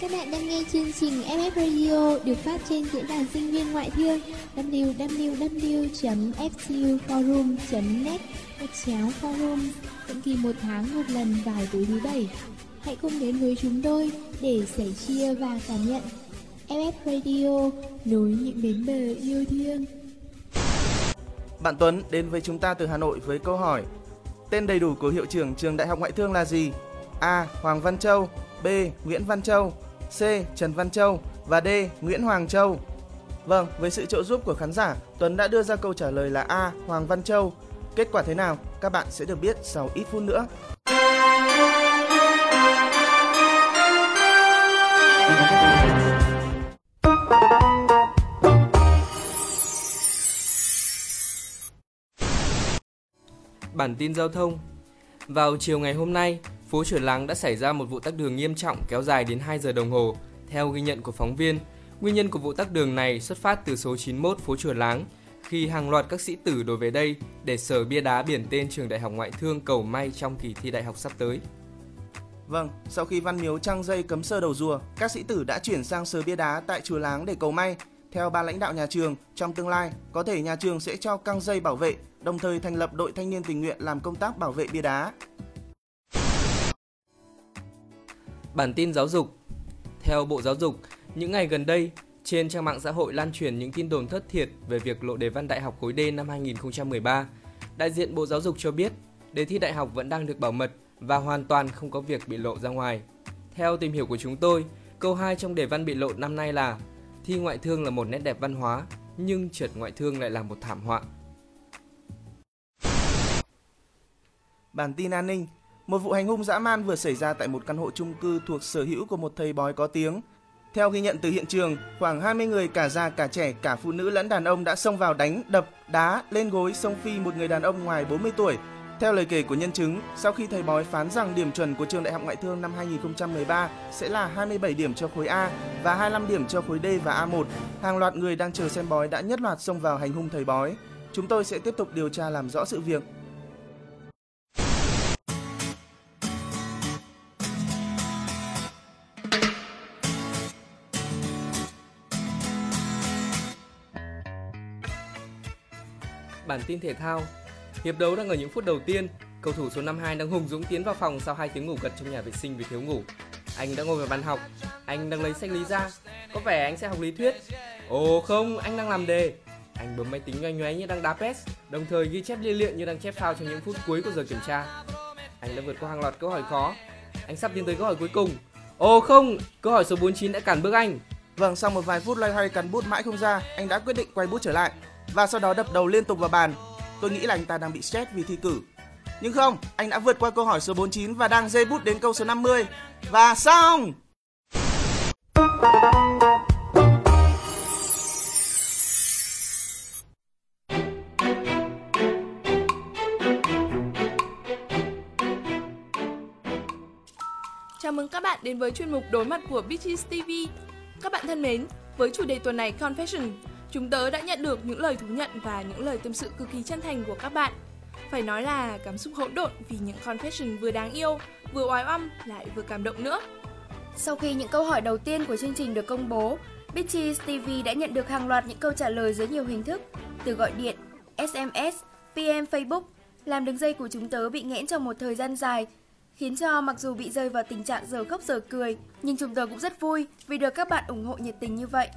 Các bạn đang nghe chương trình FF Radio được phát trên diễn đàn sinh viên ngoại thương www.fcuforum.net gạch chéo forum định kỳ một tháng một lần vào tối thứ bảy. Hãy cùng đến với chúng tôi để sẻ chia và cảm nhận FF Radio, nối những bến bờ yêu thương. Bạn Tuấn đến với chúng ta từ Hà Nội với câu hỏi, Tên đầy đủ của hiệu trưởng trường Đại học Ngoại thương là gì? A. Hoàng Văn Châu, B. Nguyễn Văn Châu C. Trần Văn Châu và D. Nguyễn Hoàng Châu Vâng, với sự trợ giúp của khán giả, Tuấn đã đưa ra câu trả lời là A. Hoàng Văn Châu. Kết quả thế nào? Các bạn sẽ được biết sau ít phút nữa. Bản tin giao thông Vào chiều ngày hôm nay, phố chùa Láng đã xảy ra một vụ tắc đường nghiêm trọng kéo dài đến 2 giờ đồng hồ. Theo ghi nhận của phóng viên, nguyên nhân của vụ tắc đường này xuất phát từ số 91 phố Chùa Láng, khi hàng loạt các sĩ tử đổ về đây để sở bia đá biển tên trường Đại học Ngoại thương cầu may trong kỳ thi đại học sắp tới. Vâng, sau khi Văn Miếu trăng dây cấm sơ đầu rùa, các sĩ tử đã chuyển sang sờ bia đá tại chùa Láng để cầu may. Theo ba lãnh đạo nhà trường, trong tương lai, có thể nhà trường sẽ cho căng dây bảo vệ, đồng thời thành lập đội thanh niên tình nguyện làm công tác bảo vệ bia đá. Bản tin giáo dục Theo Bộ Giáo dục, những ngày gần đây, trên trang mạng xã hội lan truyền những tin đồn thất thiệt về việc lộ đề văn đại học khối D năm 2013. Đại diện Bộ Giáo dục cho biết, đề thi đại học vẫn đang được bảo mật và hoàn toàn không có việc bị lộ ra ngoài. Theo tìm hiểu của chúng tôi, câu 2 trong đề văn bị lộ năm nay là thi ngoại thương là một nét đẹp văn hóa, nhưng trượt ngoại thương lại là một thảm họa. Bản tin an ninh một vụ hành hung dã man vừa xảy ra tại một căn hộ chung cư thuộc sở hữu của một thầy bói có tiếng. Theo ghi nhận từ hiện trường, khoảng 20 người cả già cả trẻ, cả phụ nữ lẫn đàn ông đã xông vào đánh, đập, đá, lên gối, xông phi một người đàn ông ngoài 40 tuổi. Theo lời kể của nhân chứng, sau khi thầy bói phán rằng điểm chuẩn của trường Đại học Ngoại thương năm 2013 sẽ là 27 điểm cho khối A và 25 điểm cho khối D và A1, hàng loạt người đang chờ xem bói đã nhất loạt xông vào hành hung thầy bói. Chúng tôi sẽ tiếp tục điều tra làm rõ sự việc. Bản tin thể thao Hiệp đấu đang ở những phút đầu tiên, cầu thủ số 52 đang hùng dũng tiến vào phòng sau 2 tiếng ngủ gật trong nhà vệ sinh vì thiếu ngủ. Anh đã ngồi vào bàn học, anh đang lấy sách lý ra. Có vẻ anh sẽ học lý thuyết. Ồ không, anh đang làm đề. Anh bấm máy tính nhoay nhoáy như đang đá PES, đồng thời ghi chép liên luyện như đang chép phao trong những phút cuối của giờ kiểm tra. Anh đã vượt qua hàng loạt câu hỏi khó. Anh sắp tiến tới câu hỏi cuối cùng. Ồ không, câu hỏi số 49 đã cản bước anh. Vâng, sau một vài phút loay hoay cắn bút mãi không ra, anh đã quyết định quay bút trở lại và sau đó đập đầu liên tục vào bàn. Tôi nghĩ là anh ta đang bị stress vì thi cử. Nhưng không, anh đã vượt qua câu hỏi số 49 và đang dây bút đến câu số 50. Và xong! Chào mừng các bạn đến với chuyên mục đối mặt của Beaches TV. Các bạn thân mến, với chủ đề tuần này Confession, chúng tớ đã nhận được những lời thú nhận và những lời tâm sự cực kỳ chân thành của các bạn. Phải nói là cảm xúc hỗn độn vì những confession vừa đáng yêu, vừa oái oăm lại vừa cảm động nữa. Sau khi những câu hỏi đầu tiên của chương trình được công bố, Bitchy TV đã nhận được hàng loạt những câu trả lời dưới nhiều hình thức, từ gọi điện, SMS, PM Facebook, làm đường dây của chúng tớ bị nghẽn trong một thời gian dài, khiến cho mặc dù bị rơi vào tình trạng giờ khóc giờ cười, nhưng chúng tớ cũng rất vui vì được các bạn ủng hộ nhiệt tình như vậy.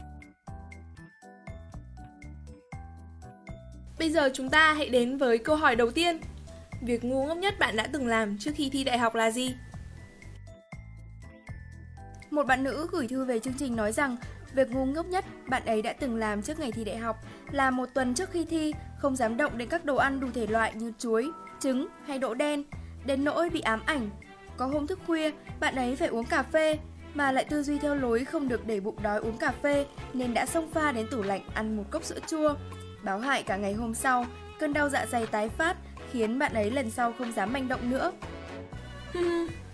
Bây giờ chúng ta hãy đến với câu hỏi đầu tiên. Việc ngu ngốc nhất bạn đã từng làm trước khi thi đại học là gì? Một bạn nữ gửi thư về chương trình nói rằng việc ngu ngốc nhất bạn ấy đã từng làm trước ngày thi đại học là một tuần trước khi thi không dám động đến các đồ ăn đủ thể loại như chuối, trứng hay đỗ đen, đến nỗi bị ám ảnh. Có hôm thức khuya, bạn ấy phải uống cà phê mà lại tư duy theo lối không được để bụng đói uống cà phê nên đã xông pha đến tủ lạnh ăn một cốc sữa chua. Báo hại cả ngày hôm sau, cơn đau dạ dày tái phát khiến bạn ấy lần sau không dám manh động nữa.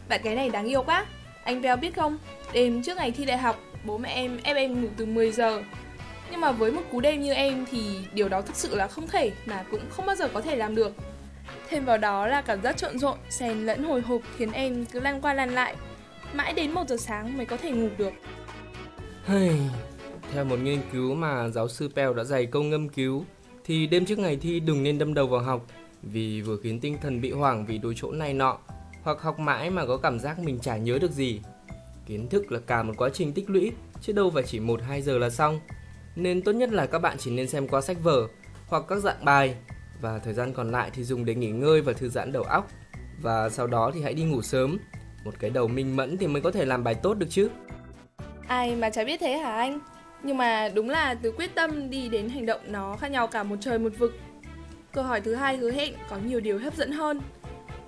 bạn cái này đáng yêu quá. Anh Bell biết không, đêm trước ngày thi đại học, bố mẹ em ép em ngủ từ 10 giờ. Nhưng mà với một cú đêm như em thì điều đó thực sự là không thể mà cũng không bao giờ có thể làm được. Thêm vào đó là cảm giác trộn rộn, xen lẫn hồi hộp khiến em cứ lăn qua lăn lại. mãi đến 1 giờ sáng mới có thể ngủ được. Hey, theo một nghiên cứu mà giáo sư Pell đã dày công ngâm cứu, thì đêm trước ngày thi đừng nên đâm đầu vào học vì vừa khiến tinh thần bị hoảng vì đối chỗ này nọ hoặc học mãi mà có cảm giác mình chả nhớ được gì. Kiến thức là cả một quá trình tích lũy chứ đâu phải chỉ 1-2 giờ là xong. Nên tốt nhất là các bạn chỉ nên xem qua sách vở hoặc các dạng bài và thời gian còn lại thì dùng để nghỉ ngơi và thư giãn đầu óc. Và sau đó thì hãy đi ngủ sớm. Một cái đầu minh mẫn thì mới có thể làm bài tốt được chứ. Ai mà chả biết thế hả anh? Nhưng mà đúng là từ quyết tâm đi đến hành động nó khác nhau cả một trời một vực. Câu hỏi thứ hai hứa hẹn có nhiều điều hấp dẫn hơn.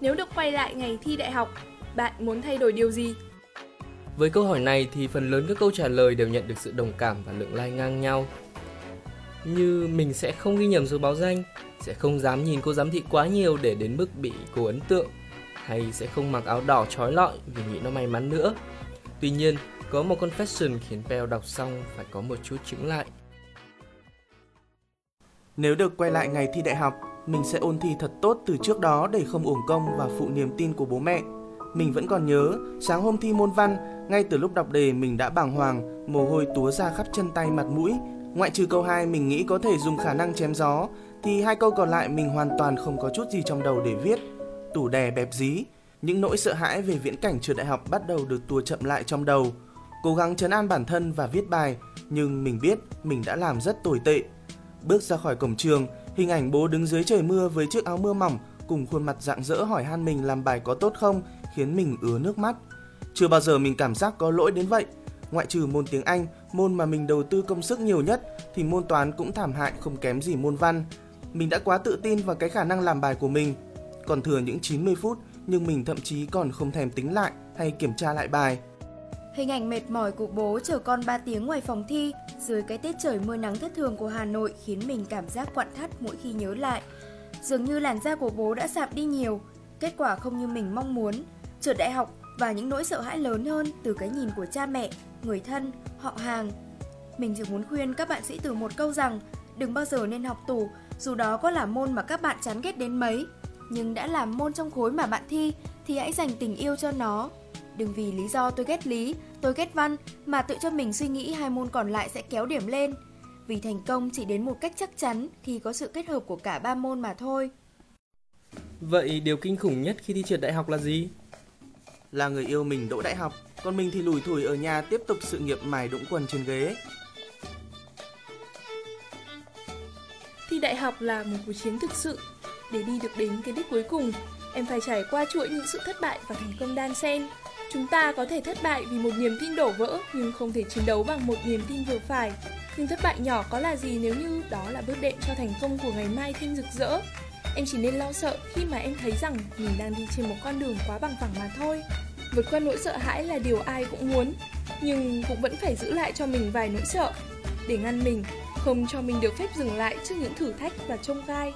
Nếu được quay lại ngày thi đại học, bạn muốn thay đổi điều gì? Với câu hỏi này thì phần lớn các câu trả lời đều nhận được sự đồng cảm và lượng like ngang nhau. Như mình sẽ không ghi nhầm số báo danh, sẽ không dám nhìn cô giám thị quá nhiều để đến mức bị cô ấn tượng, hay sẽ không mặc áo đỏ trói lọi vì nghĩ nó may mắn nữa. Tuy nhiên, có một confession khiến Bell đọc xong phải có một chút chứng lại. Nếu được quay lại ngày thi đại học, mình sẽ ôn thi thật tốt từ trước đó để không uổng công và phụ niềm tin của bố mẹ. Mình vẫn còn nhớ, sáng hôm thi môn văn, ngay từ lúc đọc đề mình đã bàng hoàng, mồ hôi túa ra khắp chân tay mặt mũi. Ngoại trừ câu 2 mình nghĩ có thể dùng khả năng chém gió, thì hai câu còn lại mình hoàn toàn không có chút gì trong đầu để viết. Tủ đè bẹp dí, những nỗi sợ hãi về viễn cảnh trường đại học bắt đầu được tua chậm lại trong đầu. Cố gắng chấn an bản thân và viết bài, nhưng mình biết mình đã làm rất tồi tệ. Bước ra khỏi cổng trường, hình ảnh bố đứng dưới trời mưa với chiếc áo mưa mỏng cùng khuôn mặt rạng rỡ hỏi han mình làm bài có tốt không khiến mình ứa nước mắt. Chưa bao giờ mình cảm giác có lỗi đến vậy. Ngoại trừ môn tiếng Anh, môn mà mình đầu tư công sức nhiều nhất, thì môn toán cũng thảm hại không kém gì môn văn. Mình đã quá tự tin vào cái khả năng làm bài của mình. Còn thừa những 90 phút, nhưng mình thậm chí còn không thèm tính lại hay kiểm tra lại bài. Hình ảnh mệt mỏi của bố chở con 3 tiếng ngoài phòng thi dưới cái tiết trời mưa nắng thất thường của Hà Nội khiến mình cảm giác quặn thắt mỗi khi nhớ lại. Dường như làn da của bố đã sạm đi nhiều, kết quả không như mình mong muốn. Trượt đại học và những nỗi sợ hãi lớn hơn từ cái nhìn của cha mẹ, người thân, họ hàng. Mình chỉ muốn khuyên các bạn sĩ tử một câu rằng đừng bao giờ nên học tù, dù đó có là môn mà các bạn chán ghét đến mấy. Nhưng đã làm môn trong khối mà bạn thi thì hãy dành tình yêu cho nó. Đừng vì lý do tôi ghét lý, tôi ghét văn mà tự cho mình suy nghĩ hai môn còn lại sẽ kéo điểm lên. Vì thành công chỉ đến một cách chắc chắn khi có sự kết hợp của cả ba môn mà thôi. Vậy điều kinh khủng nhất khi thi trượt đại học là gì? Là người yêu mình đỗ đại học, còn mình thì lủi thủi ở nhà tiếp tục sự nghiệp mài đũng quần trên ghế. Thi đại học là một cuộc chiến thực sự. Để đi được đến cái đích cuối cùng, em phải trải qua chuỗi những sự thất bại và thành công đan xen. Chúng ta có thể thất bại vì một niềm tin đổ vỡ nhưng không thể chiến đấu bằng một niềm tin vừa phải. Nhưng thất bại nhỏ có là gì nếu như đó là bước đệm cho thành công của ngày mai thêm rực rỡ. Em chỉ nên lo sợ khi mà em thấy rằng mình đang đi trên một con đường quá bằng phẳng mà thôi. Vượt qua nỗi sợ hãi là điều ai cũng muốn, nhưng cũng vẫn phải giữ lại cho mình vài nỗi sợ để ngăn mình, không cho mình được phép dừng lại trước những thử thách và trông gai.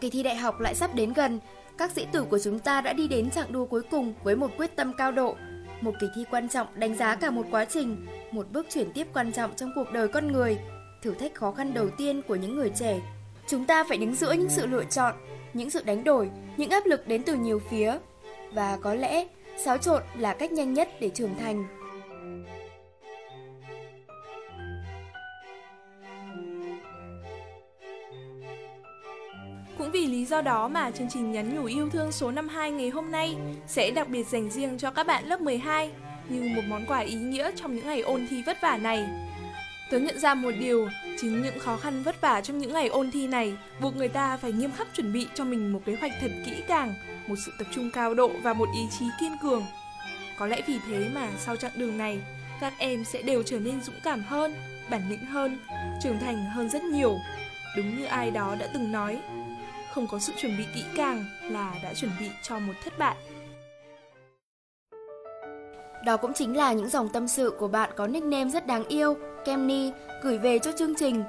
Kỳ thi đại học lại sắp đến gần. Các sĩ tử của chúng ta đã đi đến chặng đua cuối cùng với một quyết tâm cao độ. Một kỳ thi quan trọng đánh giá cả một quá trình, một bước chuyển tiếp quan trọng trong cuộc đời con người. Thử thách khó khăn đầu tiên của những người trẻ. Chúng ta phải đứng giữa những sự lựa chọn, những sự đánh đổi, những áp lực đến từ nhiều phía. Và có lẽ, xáo trộn là cách nhanh nhất để trưởng thành. Cũng vì lý do đó mà chương trình nhắn nhủ yêu thương số 52 ngày hôm nay sẽ đặc biệt dành riêng cho các bạn lớp 12 như một món quà ý nghĩa trong những ngày ôn thi vất vả này. Tớ nhận ra một điều, chính những khó khăn vất vả trong những ngày ôn thi này buộc người ta phải nghiêm khắc chuẩn bị cho mình một kế hoạch thật kỹ càng, một sự tập trung cao độ và một ý chí kiên cường. Có lẽ vì thế mà sau chặng đường này, các em sẽ đều trở nên dũng cảm hơn, bản lĩnh hơn, trưởng thành hơn rất nhiều. Đúng như ai đó đã từng nói, không có sự chuẩn bị kỹ càng là đã chuẩn bị cho một thất bại. Đó cũng chính là những dòng tâm sự của bạn có nickname rất đáng yêu, Kemny, gửi về cho chương trình.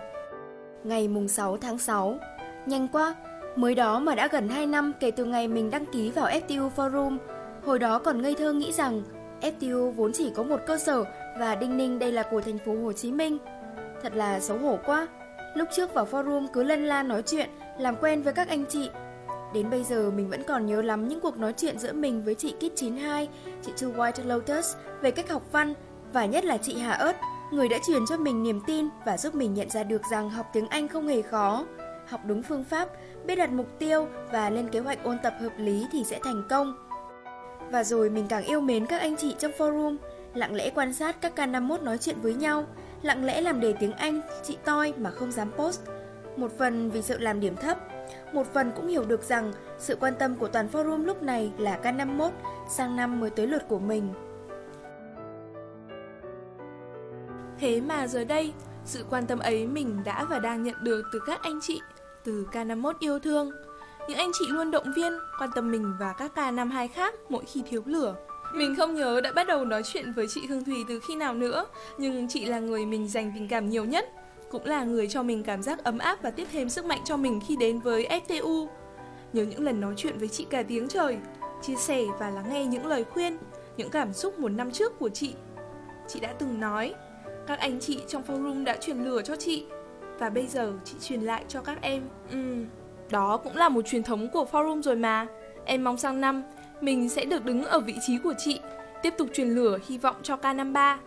Ngày mùng 6 tháng 6. Nhanh quá, mới đó mà đã gần 2 năm kể từ ngày mình đăng ký vào FTU Forum. Hồi đó còn ngây thơ nghĩ rằng FTU vốn chỉ có một cơ sở và đinh ninh đây là của thành phố Hồ Chí Minh. Thật là xấu hổ quá. Lúc trước vào forum cứ lân la nói chuyện, làm quen với các anh chị. Đến bây giờ mình vẫn còn nhớ lắm những cuộc nói chuyện giữa mình với chị Kit 92, chị Two White Lotus về cách học văn và nhất là chị Hà ớt, người đã truyền cho mình niềm tin và giúp mình nhận ra được rằng học tiếng Anh không hề khó. Học đúng phương pháp, biết đặt mục tiêu và lên kế hoạch ôn tập hợp lý thì sẽ thành công. Và rồi mình càng yêu mến các anh chị trong forum, lặng lẽ quan sát các K51 nói chuyện với nhau, lặng lẽ làm đề tiếng Anh chị toi mà không dám post. Một phần vì sự làm điểm thấp, một phần cũng hiểu được rằng sự quan tâm của toàn forum lúc này là K51, sang năm mới tới lượt của mình. Thế mà giờ đây, sự quan tâm ấy mình đã và đang nhận được từ các anh chị, từ K51 yêu thương. Những anh chị luôn động viên, quan tâm mình và các K52 khác mỗi khi thiếu lửa. Mình không nhớ đã bắt đầu nói chuyện với chị Hương Thùy từ khi nào nữa, nhưng chị là người mình dành tình cảm nhiều nhất, cũng là người cho mình cảm giác ấm áp và tiếp thêm sức mạnh cho mình khi đến với FTU. Nhớ những lần nói chuyện với chị cả tiếng trời, chia sẻ và lắng nghe những lời khuyên, những cảm xúc một năm trước của chị. Chị đã từng nói, các anh chị trong forum đã truyền lửa cho chị, và bây giờ chị truyền lại cho các em. Uhm, đó cũng là một truyền thống của forum rồi mà. Em mong sang năm mình sẽ được đứng ở vị trí của chị, tiếp tục truyền lửa hy vọng cho K53.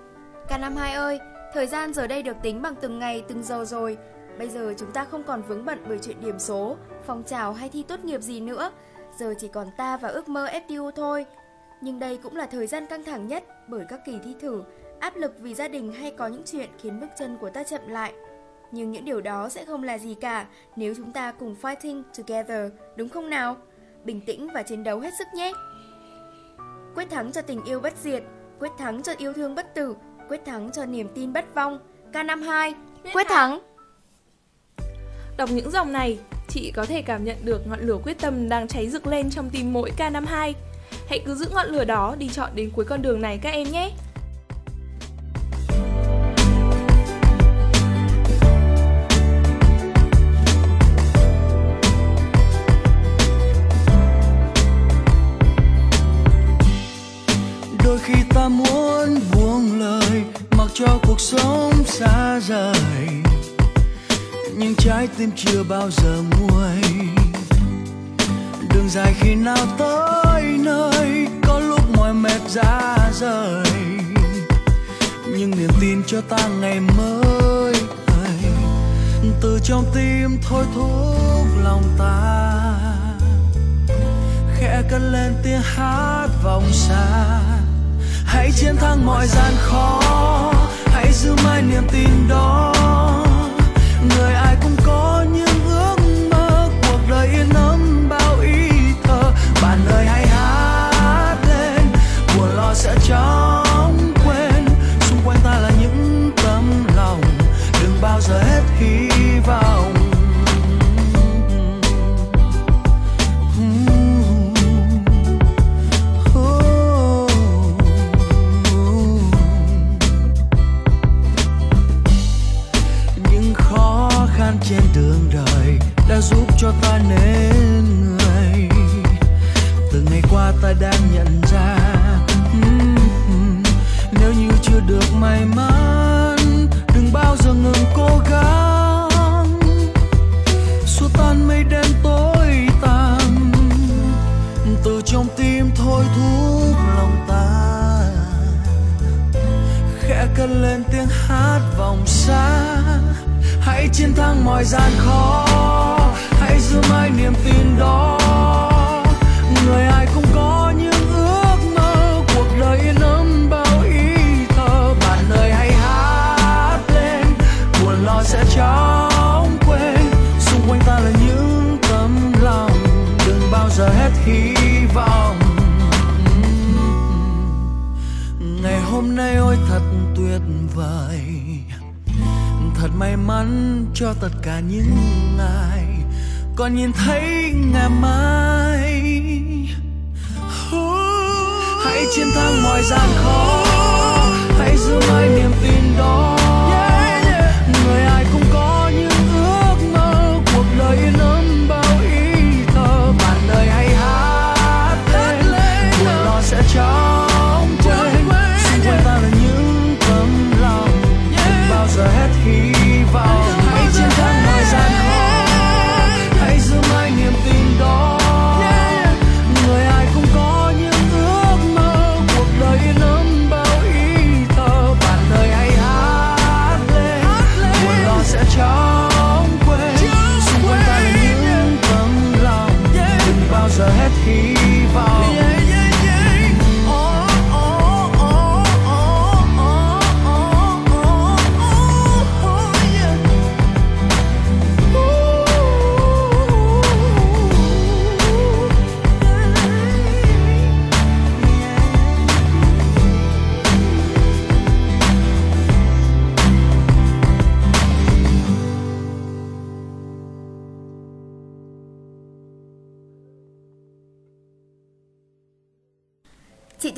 K52 ơi, thời gian giờ đây được tính bằng từng ngày, từng giờ rồi. Bây giờ chúng ta không còn vướng bận bởi chuyện điểm số, phong trào hay thi tốt nghiệp gì nữa. Giờ chỉ còn ta và ước mơ FTU thôi. Nhưng đây cũng là thời gian căng thẳng nhất bởi các kỳ thi thử, áp lực vì gia đình hay có những chuyện khiến bước chân của ta chậm lại. Nhưng những điều đó sẽ không là gì cả nếu chúng ta cùng fighting together, đúng không nào? bình tĩnh và chiến đấu hết sức nhé. Quyết thắng cho tình yêu bất diệt, quyết thắng cho yêu thương bất tử, quyết thắng cho niềm tin bất vong. K52, quyết thắng! Đọc những dòng này, chị có thể cảm nhận được ngọn lửa quyết tâm đang cháy rực lên trong tim mỗi K52. Hãy cứ giữ ngọn lửa đó đi chọn đến cuối con đường này các em nhé! khi ta muốn buông lời cho cuộc sống xa rời. Nhưng trái tim chưa bao giờ nguôi. Đường dài khi nào tới nơi, có lúc mỏi mệt ra rời. Nhưng niềm tin cho ta ngày mới từ trong tim thôi thúc lòng ta. Khẽ cất lên tiếng hát vòng xa hãy chiến thắng mọi gian khó. Hãy giữ mãi niềm tin đó. Người ai từ trong tim thôi thúc lòng ta. Khẽ cất lên tiếng hát vòng xa. Hãy chiến thắng mọi gian khó. Hãy giữ mãi niềm tin đó. Người ai cũng có những ước mơ. Cuộc đời yên ấm bao ý thơ. Bạn ơi, hãy hát lên. Buồn lo sẽ chóng quên. Xung quanh ta là những tấm lòng. Đừng bao giờ hết hy hôm nay ôi, thật tuyệt vời. Thật may mắn cho tất cả những ai còn nhìn thấy ngày mai. Hãy chiến thắng mọi gian khó. Hãy giữ mãi niềm tin đó.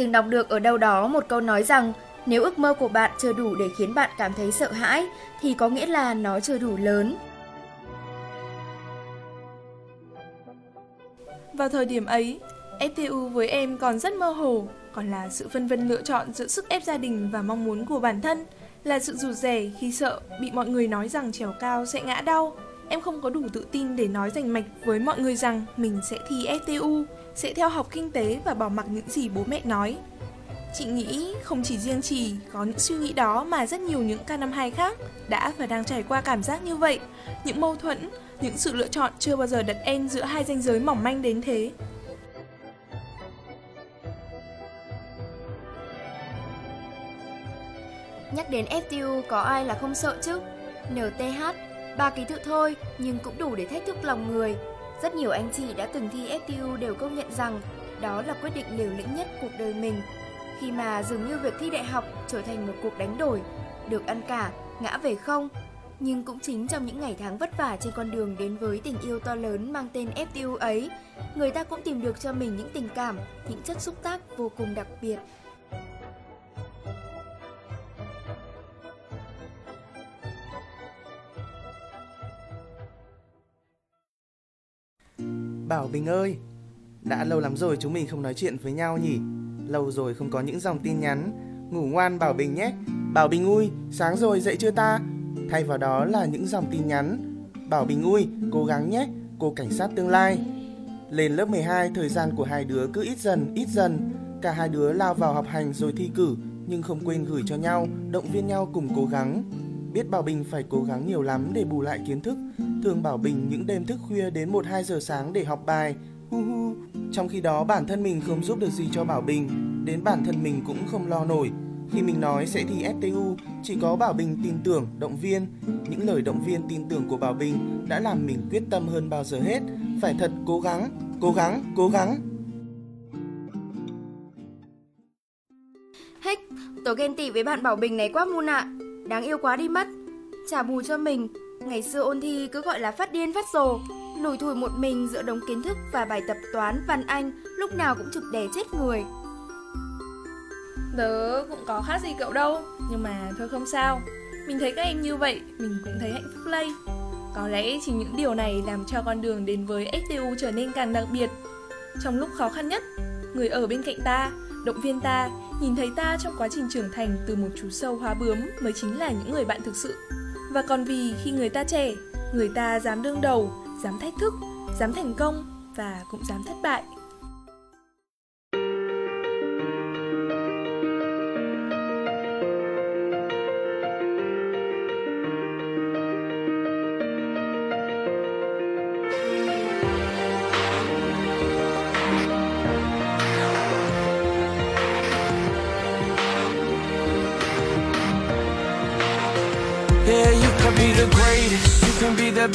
Từng đọc được ở đâu đó một câu nói rằng nếu ước mơ của bạn chưa đủ để khiến bạn cảm thấy sợ hãi thì có nghĩa là nó chưa đủ lớn. Vào thời điểm ấy, FTU với em còn rất mơ hồ, còn là sự phân vân lựa chọn giữa sức ép gia đình và mong muốn của bản thân, là sự rụt rè khi sợ bị mọi người nói rằng trèo cao sẽ ngã đau. Em không có đủ tự tin để nói rành mạch với mọi người rằng mình sẽ thi FTU, sẽ theo học kinh tế và bỏ mặc những gì bố mẹ nói. Chị nghĩ không chỉ riêng chị có những suy nghĩ đó mà rất nhiều những ca năm hai khác đã và đang trải qua cảm giác như vậy. Những mâu thuẫn, những sự lựa chọn chưa bao giờ đặt end giữa hai ranh giới mỏng manh đến thế. Nhắc đến FTU có ai là không sợ chứ? NTH, ba ký tự thôi nhưng cũng đủ để thách thức lòng người. Rất nhiều anh chị đã từng thi FTU đều công nhận rằng đó là quyết định liều lĩnh nhất cuộc đời mình. Khi mà dường như việc thi đại học trở thành một cuộc đánh đổi, được ăn cả, ngã về không. Nhưng cũng chính trong những ngày tháng vất vả trên con đường đến với tình yêu to lớn mang tên FTU ấy, người ta cũng tìm được cho mình những tình cảm, những chất xúc tác vô cùng đặc biệt Bảo Bình ơi, đã lâu lắm rồi chúng mình không nói chuyện với nhau nhỉ? Lâu rồi không có những dòng tin nhắn. Ngủ ngoan Bảo Bình nhé. Bảo Bình ui, sáng rồi dậy chưa ta? Thay vào đó là những dòng tin nhắn. Bảo Bình ui, cố gắng nhé, cô cảnh sát tương lai. Lên lớp 12, thời gian của hai đứa cứ ít dần, ít dần. Cả hai đứa lao vào học hành rồi thi cử, nhưng không quên gửi cho nhau, động viên nhau cùng cố gắng. Biết Bảo Bình phải cố gắng nhiều lắm để bù lại kiến thức. Thường Bảo Bình những đêm thức khuya đến 1-2 giờ sáng để học bài. Hu hu. Trong khi đó bản thân mình không giúp được gì cho Bảo Bình, đến bản thân mình cũng không lo nổi. Khi mình nói sẽ thi FTU, chỉ có Bảo Bình tin tưởng, động viên. Những lời động viên tin tưởng của Bảo Bình đã làm mình quyết tâm hơn bao giờ hết. Phải thật cố gắng, cố gắng, cố gắng. Hích, tớ ghen tị với bạn Bảo Bình này quá muôn ạ. Đáng yêu quá đi mất. Trả bù cho mình, ngày xưa ôn thi cứ gọi là phát điên phát rồ. Lủi thủi một mình giữa đống kiến thức và bài tập toán văn anh lúc nào cũng trực đè chết người. Tớ cũng có khác gì cậu đâu Nhưng mà thôi không sao Mình thấy các em như vậy Mình cũng thấy hạnh phúc lây Có lẽ chỉ những điều này làm cho con đường đến với FTU trở nên càng đặc biệt Trong lúc khó khăn nhất người ở bên cạnh ta, động viên ta, nhìn thấy ta trong quá trình trưởng thành từ một chú sâu hóa bướm mới chính là những người bạn thực sự. Và còn vì khi người ta trẻ, người ta dám đương đầu, dám thách thức, dám thành công và cũng dám thất bại.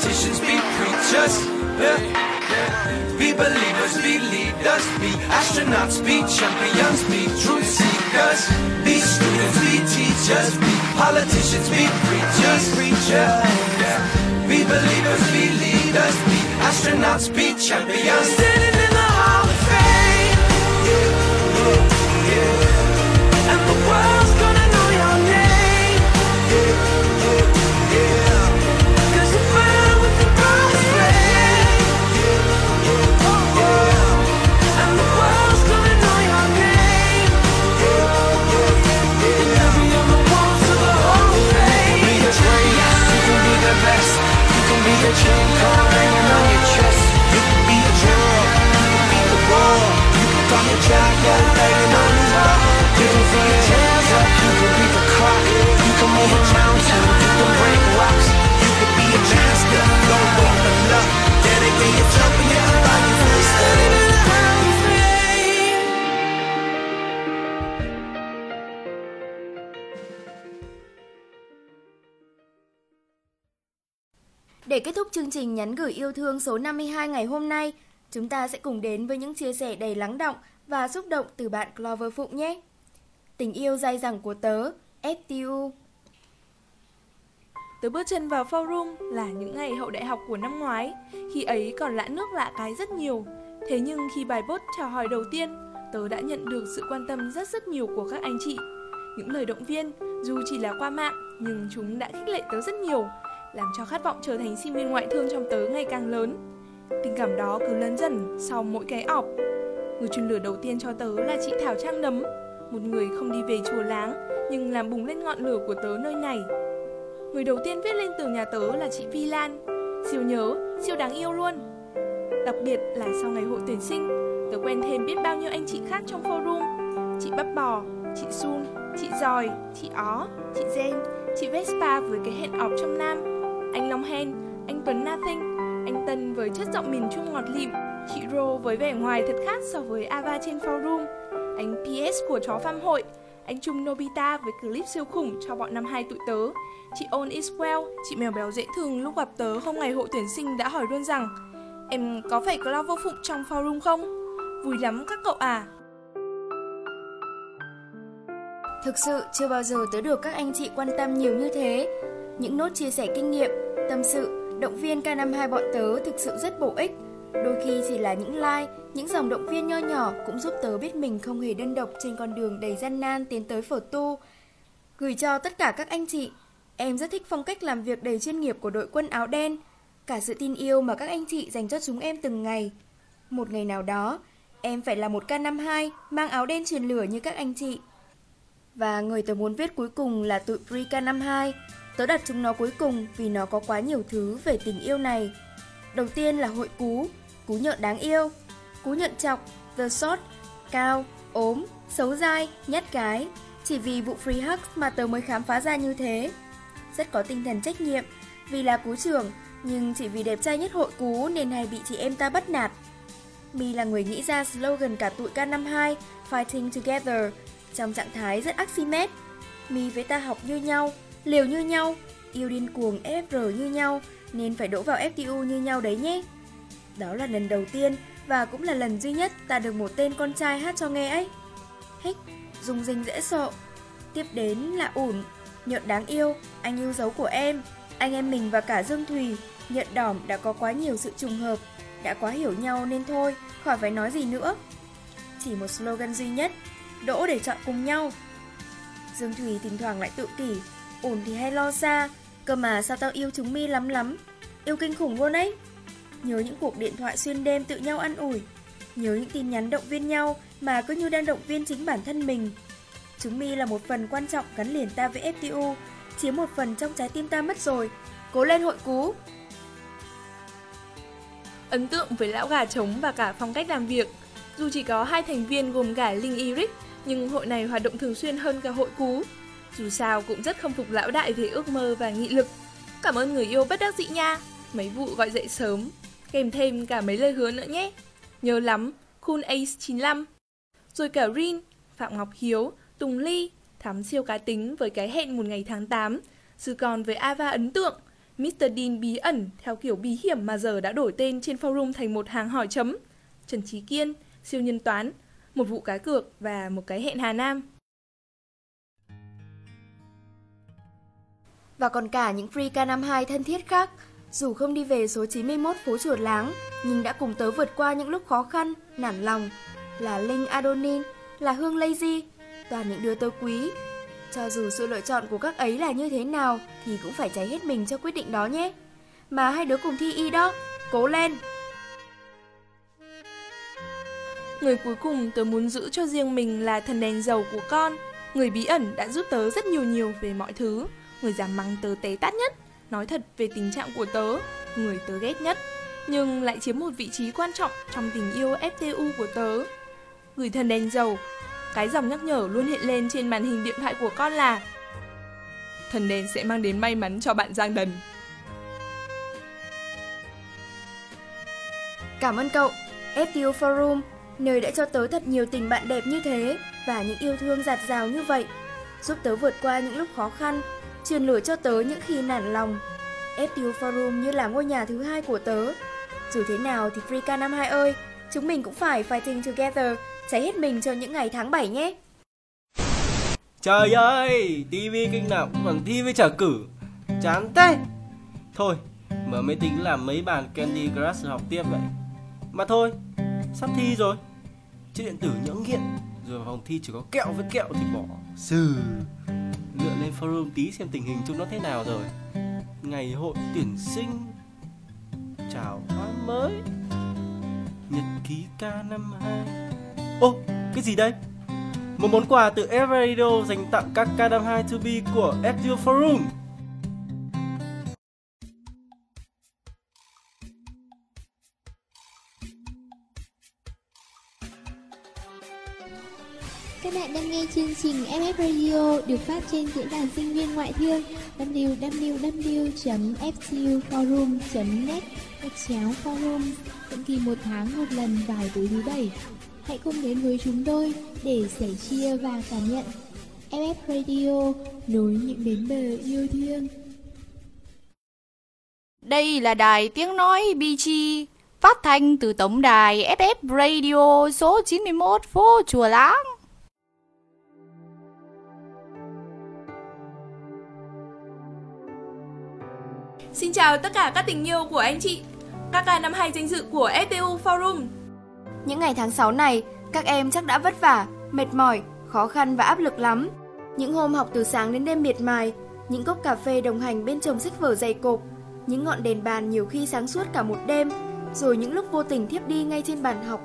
politicians, be preachers. Be believers, be leaders, be astronauts, be champions, be truth seekers. Be students, be teachers, be politicians, be preachers, preachers. Be believers, be leaders, be astronauts, be champions. Standing in the Hall of Fame. Nhắn gửi yêu thương số 52 ngày hôm nay, chúng ta sẽ cùng đến với những chia sẻ đầy lắng động và xúc động từ bạn Clover Phụng nhé. Tình yêu dai dẳng của tớ, FTU. Tớ bước chân vào forum là những ngày hậu đại học của năm ngoái, khi ấy còn lạ nước lạ cái rất nhiều. Thế nhưng khi bài post chào hỏi đầu tiên, tớ đã nhận được sự quan tâm rất rất nhiều của các anh chị. Những lời động viên, dù chỉ là qua mạng, nhưng chúng đã khích lệ tớ rất nhiều, làm cho khát vọng trở thành sinh viên ngoại thương trong tớ ngày càng lớn. Tình cảm đó cứ lớn dần sau mỗi cái ọp. Người truyền lửa đầu tiên cho tớ là chị Thảo Trang Nấm, một người không đi về chùa láng, nhưng làm bùng lên ngọn lửa của tớ nơi này. Người đầu tiên viết lên tường nhà tớ là chị Vi Lan Siêu nhớ, siêu đáng yêu luôn Đặc biệt là sau ngày hội tuyển sinh Tớ quen thêm biết bao nhiêu anh chị khác trong forum Chị Bắp Bò, chị Sun, chị Giòi, chị Ó, chị Zen, Chị Vespa với cái hẹn ọp trong Nam anh Long Hen, anh Tuấn Nothing Anh Tân với chất giọng miền Trung ngọt lịm Chị Ro với vẻ ngoài thật khác so với Ava trên forum Anh PS của chó pham hội Anh Trung Nobita với clip siêu khủng cho bọn năm hai tụi tớ Chị On is well, chị mèo béo dễ thương lúc gặp tớ hôm ngày hội tuyển sinh đã hỏi luôn rằng Em có phải Cloud vô phụng trong forum không? Vui lắm các cậu à Thực sự chưa bao giờ tớ được các anh chị quan tâm nhiều như thế. Những nốt chia sẻ kinh nghiệm, tâm sự, động viên K52 bọn tớ thực sự rất bổ ích. Đôi khi chỉ là những like, những dòng động viên nho nhỏ cũng giúp tớ biết mình không hề đơn độc trên con đường đầy gian nan tiến tới phở tu. Gửi cho tất cả các anh chị, em rất thích phong cách làm việc đầy chuyên nghiệp của đội quân áo đen, cả sự tin yêu mà các anh chị dành cho chúng em từng ngày. Một ngày nào đó, em phải là một K52 mang áo đen truyền lửa như các anh chị. Và người tớ muốn viết cuối cùng là tụi Pre K52. Tớ đặt chúng nó cuối cùng vì nó có quá nhiều thứ về tình yêu này. Đầu tiên là hội cú, cú nhợn đáng yêu, cú nhợn chọc, the short, cao, ốm, xấu dai, nhát gái. Chỉ vì vụ free hugs mà tớ mới khám phá ra như thế. Rất có tinh thần trách nhiệm, vì là cú trưởng, nhưng chỉ vì đẹp trai nhất hội cú nên hay bị chị em ta bắt nạt. Mi là người nghĩ ra slogan cả tụi K52 Fighting Together trong trạng thái rất Archimedes. Mi với ta học như nhau, liều như nhau, yêu điên cuồng FR như nhau nên phải đổ vào FTU như nhau đấy nhé. Đó là lần đầu tiên và cũng là lần duy nhất ta được một tên con trai hát cho nghe ấy. Hích, dùng dinh dễ sợ. Tiếp đến là ủn, nhợn đáng yêu, anh yêu dấu của em. Anh em mình và cả Dương Thùy, nhận đỏm đã có quá nhiều sự trùng hợp, đã quá hiểu nhau nên thôi, khỏi phải nói gì nữa. Chỉ một slogan duy nhất, đỗ để chọn cùng nhau. Dương Thùy thỉnh thoảng lại tự kỷ, ổn thì hay lo xa, cơ mà sao tao yêu chúng mi lắm lắm, yêu kinh khủng luôn ấy. Nhớ những cuộc điện thoại xuyên đêm tự nhau ăn ủi, nhớ những tin nhắn động viên nhau mà cứ như đang động viên chính bản thân mình. Chúng mi là một phần quan trọng gắn liền ta với FTU, chiếm một phần trong trái tim ta mất rồi. Cố lên hội cú! Ấn tượng với lão gà trống và cả phong cách làm việc. Dù chỉ có hai thành viên gồm cả Linh Eric, nhưng hội này hoạt động thường xuyên hơn cả hội cú. Dù sao cũng rất khâm phục lão đại về ước mơ và nghị lực. Cảm ơn người yêu bất đắc dĩ nha. Mấy vụ gọi dậy sớm, kèm thêm cả mấy lời hứa nữa nhé. Nhớ lắm, Cool Ace 95. Rồi cả Rin, Phạm Ngọc Hiếu, Tùng Ly, Thắm siêu cá tính với cái hẹn một ngày tháng 8. Sư còn với Ava ấn tượng, Mr. Dean bí ẩn theo kiểu bí hiểm mà giờ đã đổi tên trên forum thành một hàng hỏi chấm. Trần Trí Kiên, siêu nhân toán, một vụ cá cược và một cái hẹn Hà Nam. Và còn cả những Free K52 thân thiết khác, dù không đi về số 91 phố chuột láng, nhưng đã cùng tớ vượt qua những lúc khó khăn, nản lòng, là Linh Adonin, là Hương Lazy, toàn những đứa tớ quý. Cho dù sự lựa chọn của các ấy là như thế nào thì cũng phải cháy hết mình cho quyết định đó nhé. Mà hai đứa cùng thi y đó, cố lên! Người cuối cùng tớ muốn giữ cho riêng mình là thần đèn dầu của con. Người bí ẩn đã giúp tớ rất nhiều nhiều về mọi thứ. Người dám mắng tớ té tát nhất, nói thật về tình trạng của tớ, người tớ ghét nhất. Nhưng lại chiếm một vị trí quan trọng trong tình yêu FTU của tớ. Gửi thần đèn dầu, cái dòng nhắc nhở luôn hiện lên trên màn hình điện thoại của con là Thần đèn sẽ mang đến may mắn cho bạn Giang Đần. Cảm ơn cậu, FTU Forum, nơi đã cho tớ thật nhiều tình bạn đẹp như thế và những yêu thương giạt rào như vậy, giúp tớ vượt qua những lúc khó khăn, truyền lửa cho tớ những khi nản lòng. FTU Forum như là ngôi nhà thứ hai của tớ. Dù thế nào thì Freeka 52 ơi, chúng mình cũng phải fighting together, cháy hết mình cho những ngày tháng 7 nhé. Trời ơi, tivi kênh nào cũng thi với trả cử. Chán thế. Thôi, mở máy tính làm mấy bàn Candy Crush học tiếp vậy. Mà thôi, sắp thi rồi. Chiếc điện tử nhỡ nghiện, rồi vào phòng thi chỉ có kẹo với kẹo thì bỏ. Sừ. Lên forum tí xem tình hình chúng nó thế nào rồi. Ngày hội tuyển sinh. Chào khóa mới. Nhật ký K52. Ô, cái gì đây? Một món quà từ Everido dành tặng các K52 to be của FTO Forum. Các bạn đang nghe chương trình FF Radio được phát trên diễn đàn sinh viên ngoại thương www.fcuforum.net gạch chéo forum định kỳ một tháng một lần vào tối thứ bảy. Hãy cùng đến với chúng tôi để sẻ chia và cảm nhận. FF Radio, nối những bến bờ yêu thương. Đây là đài tiếng nói BG phát thanh từ tổng đài FF Radio số 91 phố Chùa Láng. Xin chào tất cả các tình yêu của anh chị, các ca năm hai danh dự của FPU Forum. Những ngày tháng 6 này, các em chắc đã vất vả, mệt mỏi, khó khăn và áp lực lắm. Những hôm học từ sáng đến đêm miệt mài, những cốc cà phê đồng hành bên chồng sách vở dày cộp, những ngọn đèn bàn nhiều khi sáng suốt cả một đêm, rồi những lúc vô tình thiếp đi ngay trên bàn học.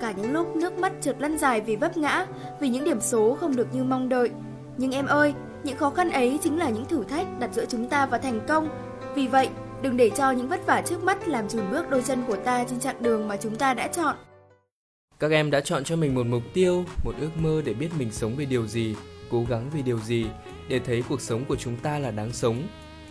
Cả những lúc nước mắt trượt lăn dài vì vấp ngã, vì những điểm số không được như mong đợi. Nhưng em ơi, những khó khăn ấy chính là những thử thách đặt giữa chúng ta và thành công. Vì vậy, đừng để cho những vất vả trước mắt làm chùn bước đôi chân của ta trên chặng đường mà chúng ta đã chọn. Các em đã chọn cho mình một mục tiêu, một ước mơ để biết mình sống vì điều gì, cố gắng vì điều gì, để thấy cuộc sống của chúng ta là đáng sống.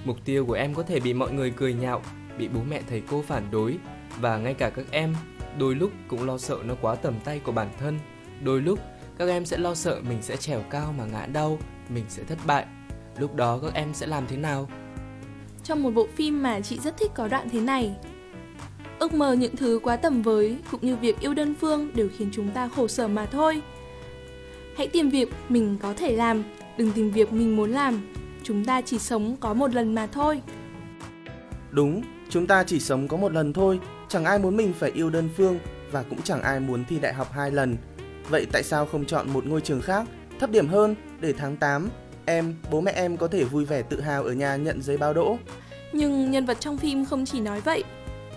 Mục tiêu của em có thể bị mọi người cười nhạo, bị bố mẹ thầy cô phản đối và ngay cả các em đôi lúc cũng lo sợ nó quá tầm tay của bản thân. Đôi lúc các em sẽ lo sợ mình sẽ trèo cao mà ngã đau, mình sẽ thất bại. Lúc đó các em sẽ làm thế nào? Trong một bộ phim mà chị rất thích có đoạn thế này. Ước mơ những thứ quá tầm với cũng như việc yêu đơn phương đều khiến chúng ta khổ sở mà thôi. Hãy tìm việc mình có thể làm, đừng tìm việc mình muốn làm. Chúng ta chỉ sống có một lần mà thôi. Đúng, chúng ta chỉ sống có một lần thôi, chẳng ai muốn mình phải yêu đơn phương và cũng chẳng ai muốn thi đại học hai lần. Vậy tại sao không chọn một ngôi trường khác, thấp điểm hơn để tháng 8 em, bố mẹ em có thể vui vẻ tự hào ở nhà nhận giấy báo đỗ? Nhưng nhân vật trong phim không chỉ nói vậy.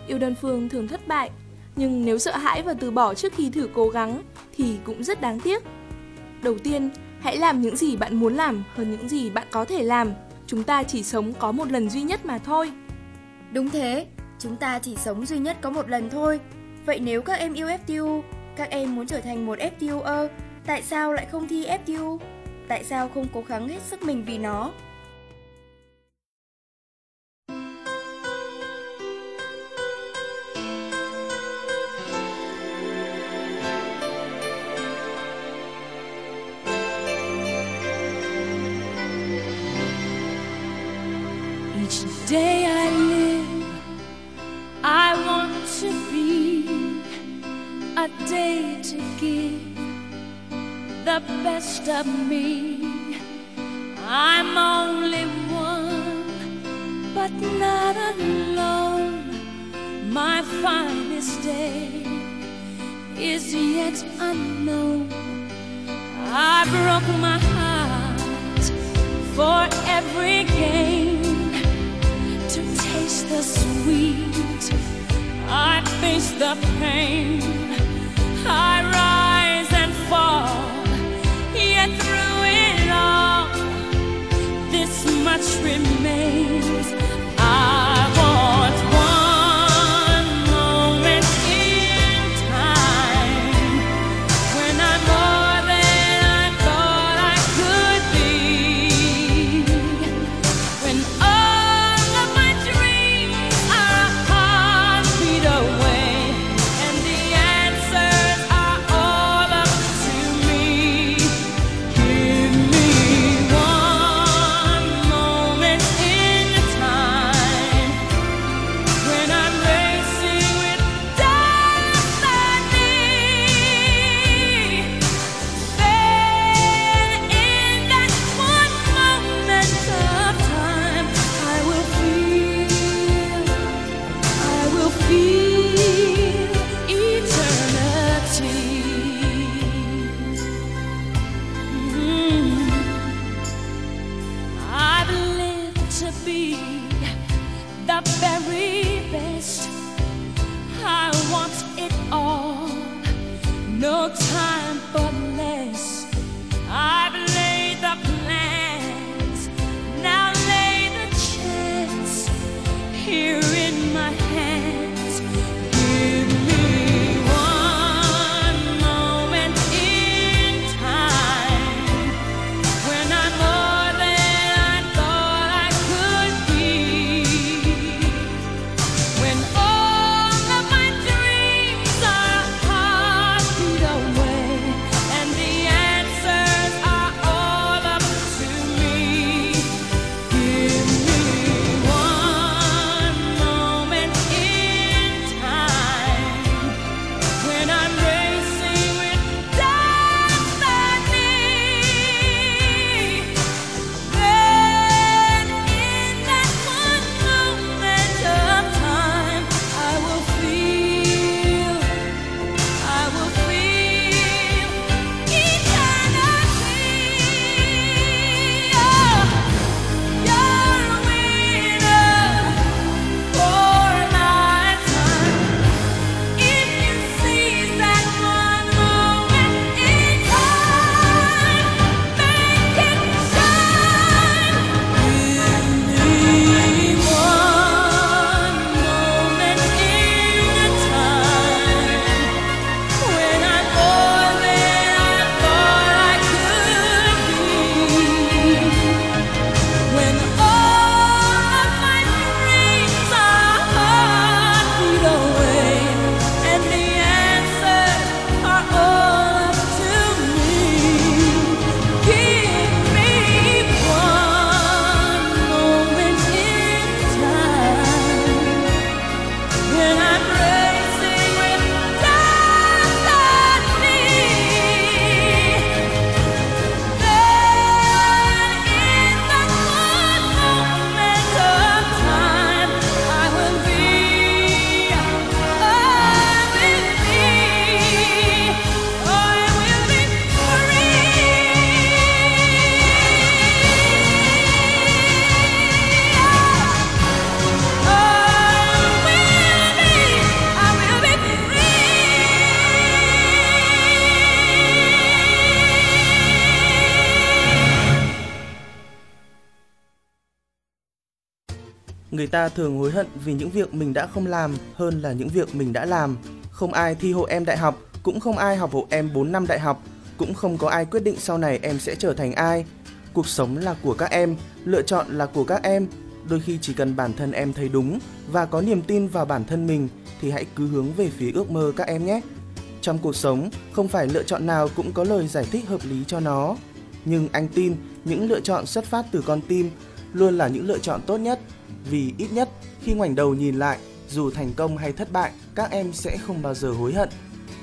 Yêu đơn phương thường thất bại, nhưng nếu sợ hãi và từ bỏ trước khi thử cố gắng thì cũng rất đáng tiếc. Đầu tiên, hãy làm những gì bạn muốn làm hơn những gì bạn có thể làm. Chúng ta chỉ sống có một lần duy nhất mà thôi. Đúng thế, chúng ta chỉ sống duy nhất có một lần thôi. Vậy nếu các em yêu FTU, các em muốn trở thành một FTUer, tại sao lại không thi FTU? Tại sao không cố gắng hết sức mình vì nó? Each day I live, I want to be a day to give the best of me. I'm only one, but not alone. My finest day is yet unknown. I broke my heart for every gain to taste the sweet. I face the pain. I rise. Through it all, this much remains. Người ta thường hối hận vì những việc mình đã không làm hơn là những việc mình đã làm. Không ai thi hộ em đại học, cũng không ai học hộ em 4 năm đại học, cũng không có ai quyết định sau này em sẽ trở thành ai. Cuộc sống là của các em, lựa chọn là của các em. Đôi khi chỉ cần bản thân em thấy đúng và có niềm tin vào bản thân mình thì hãy cứ hướng về phía ước mơ các em nhé. Trong cuộc sống, không phải lựa chọn nào cũng có lời giải thích hợp lý cho nó. Nhưng anh tin những lựa chọn xuất phát từ con tim luôn là những lựa chọn tốt nhất. Vì ít nhất khi ngoảnh đầu nhìn lại, dù thành công hay thất bại, các em sẽ không bao giờ hối hận.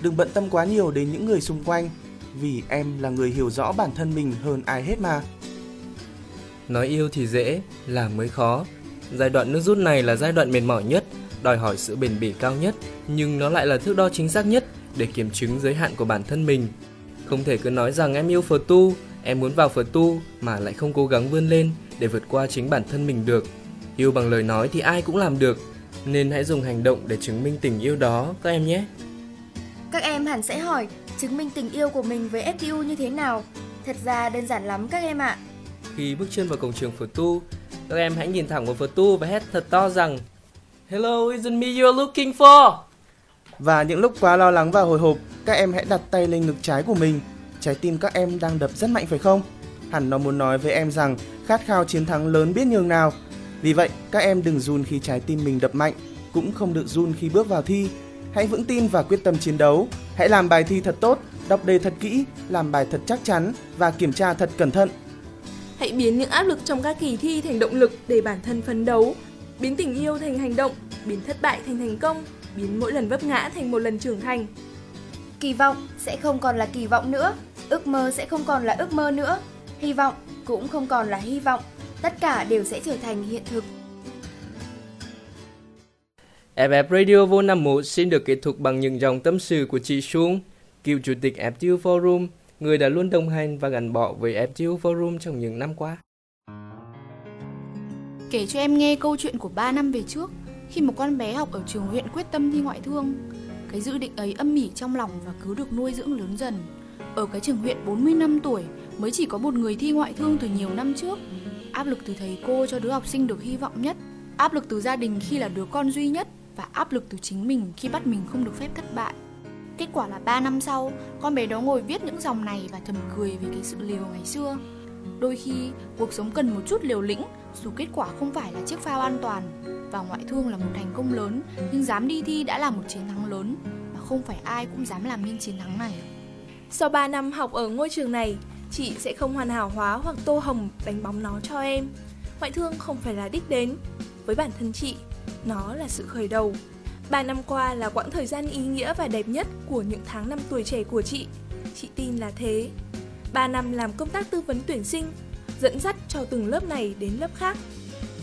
Đừng bận tâm quá nhiều đến những người xung quanh, vì em là người hiểu rõ bản thân mình hơn ai hết mà. Nói yêu thì dễ, làm mới khó. Giai đoạn nước rút này là giai đoạn mệt mỏi nhất, đòi hỏi sự bền bỉ cao nhất, nhưng nó lại là thước đo chính xác nhất để kiểm chứng giới hạn của bản thân mình. Không thể cứ nói rằng em yêu phật tu, em muốn vào phật tu mà lại không cố gắng vươn lên để vượt qua chính bản thân mình được. Yêu bằng lời nói thì ai cũng làm được, nên hãy dùng hành động để chứng minh tình yêu đó các em nhé. Các em hẳn sẽ hỏi chứng minh tình yêu của mình với FTU như thế nào? Thật ra đơn giản lắm các em ạ. Khi bước chân vào cổng trường phở tu, các em hãy nhìn thẳng vào phở tu và hét thật to rằng Hello, isn't me you're looking for? Và những lúc quá lo lắng và hồi hộp, các em hãy đặt tay lên ngực trái của mình. Trái tim các em đang đập rất mạnh phải không? Hẳn nó muốn nói với em rằng khát khao chiến thắng lớn biết nhường nào. Vì vậy, các em đừng run khi trái tim mình đập mạnh, cũng không được run khi bước vào thi. Hãy vững tin và quyết tâm chiến đấu. Hãy làm bài thi thật tốt, đọc đề thật kỹ, làm bài thật chắc chắn và kiểm tra thật cẩn thận. Hãy biến những áp lực trong các kỳ thi thành động lực để bản thân phấn đấu, biến tình yêu thành hành động, biến thất bại thành thành công, biến mỗi lần vấp ngã thành một lần trưởng thành. Kỳ vọng sẽ không còn là kỳ vọng nữa, ước mơ sẽ không còn là ước mơ nữa, hy vọng cũng không còn là hy vọng, tất cả đều sẽ trở thành hiện thực. FF Radio vô 51 xin được kết thúc bằng những dòng tâm sự của chị Xuân, cựu chủ tịch FTU Forum, người đã luôn đồng hành và gắn bó với FTU Forum trong những năm qua. Kể cho em nghe câu chuyện của 3 năm về trước, khi một con bé học ở trường huyện quyết tâm thi ngoại thương. Cái dự định ấy âm mỉ trong lòng và cứ được nuôi dưỡng lớn dần. Ở cái trường huyện 40 năm tuổi mới chỉ có một người thi ngoại thương từ nhiều năm trước. Áp lực từ thầy cô cho đứa học sinh được hy vọng nhất, áp lực từ gia đình khi là đứa con duy nhất và áp lực từ chính mình khi bắt mình không được phép thất bại. Kết quả là 3 năm sau, con bé đó ngồi viết những dòng này và thầm cười về cái sự liều ngày xưa. Đôi khi, cuộc sống cần một chút liều lĩnh, dù kết quả không phải là chiếc phao an toàn. Và ngoại thương là một thành công lớn, nhưng dám đi thi đã là một chiến thắng lớn, mà không phải ai cũng dám làm nên chiến thắng này. Sau 3 năm học ở ngôi trường này, chị sẽ không hoàn hảo hóa hoặc tô hồng đánh bóng nó cho em. Ngoại thương không phải là đích đến. Với bản thân chị, nó là sự khởi đầu. 3 năm qua là quãng thời gian ý nghĩa và đẹp nhất của những tháng năm tuổi trẻ của chị. Chị tin là thế. 3 năm làm công tác tư vấn tuyển sinh, dẫn dắt cho từng lớp này đến lớp khác.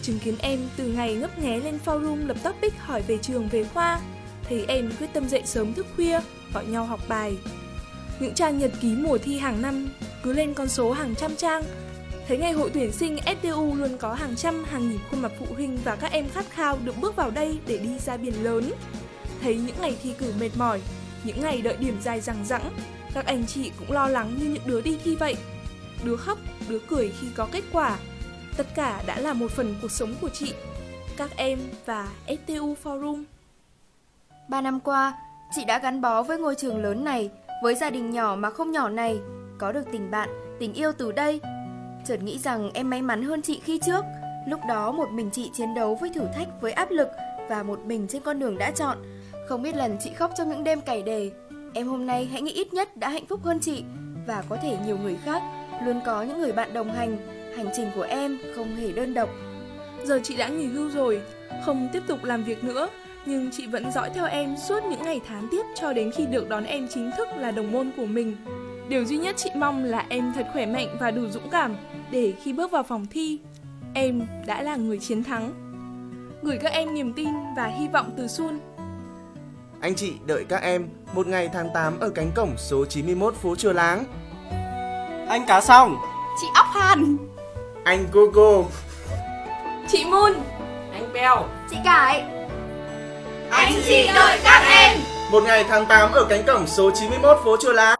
Chứng kiến em từ ngày ngấp nghé lên forum lập topic hỏi về trường về khoa, thấy em quyết tâm dậy sớm thức khuya, gọi nhau học bài. Những trang nhật ký mùa thi hàng năm cứ lên con số hàng trăm trang, Thấy ngày hội tuyển sinh STU luôn có hàng trăm, hàng nghìn khuôn mặt phụ huynh và các em khát khao được bước vào đây để đi ra biển lớn. Thấy những ngày thi cử mệt mỏi, những ngày đợi điểm dài rằng rẵng, các anh chị cũng lo lắng như những đứa đi thi vậy. Đứa khóc, đứa cười khi có kết quả. Tất cả đã là một phần cuộc sống của chị, các em và STU Forum. Ba năm qua, chị đã gắn bó với ngôi trường lớn này, với gia đình nhỏ mà không nhỏ này, có được tình bạn, tình yêu từ đây. Chợt nghĩ rằng em may mắn hơn chị khi trước. Lúc đó một mình chị chiến đấu với thử thách với áp lực Và một mình trên con đường đã chọn. Không biết lần chị khóc trong những đêm cày đề Em hôm nay hãy nghĩ ít nhất đã hạnh phúc hơn chị Và có thể nhiều người khác Luôn có những người bạn đồng hành. Hành trình của em không hề đơn độc. Giờ chị đã nghỉ hưu rồi Không tiếp tục làm việc nữa Nhưng chị vẫn dõi theo em suốt những ngày tháng tiếp Cho đến khi được đón em chính thức là đồng môn của mình. Điều duy nhất chị mong là em thật khỏe mạnh và đủ dũng cảm để khi bước vào phòng thi, em đã là người chiến thắng. Gửi các em niềm tin và hy vọng từ Sun. Anh chị đợi các em một ngày tháng 8 ở cánh cổng số 91 phố Chùa Láng. Anh Cá Xong Chị Ốc Hàn Anh Coco Chị Moon Anh Beo Chị Cải Anh chị đợi các em Một ngày tháng 8 ở cánh cổng số 91 phố Chùa Láng.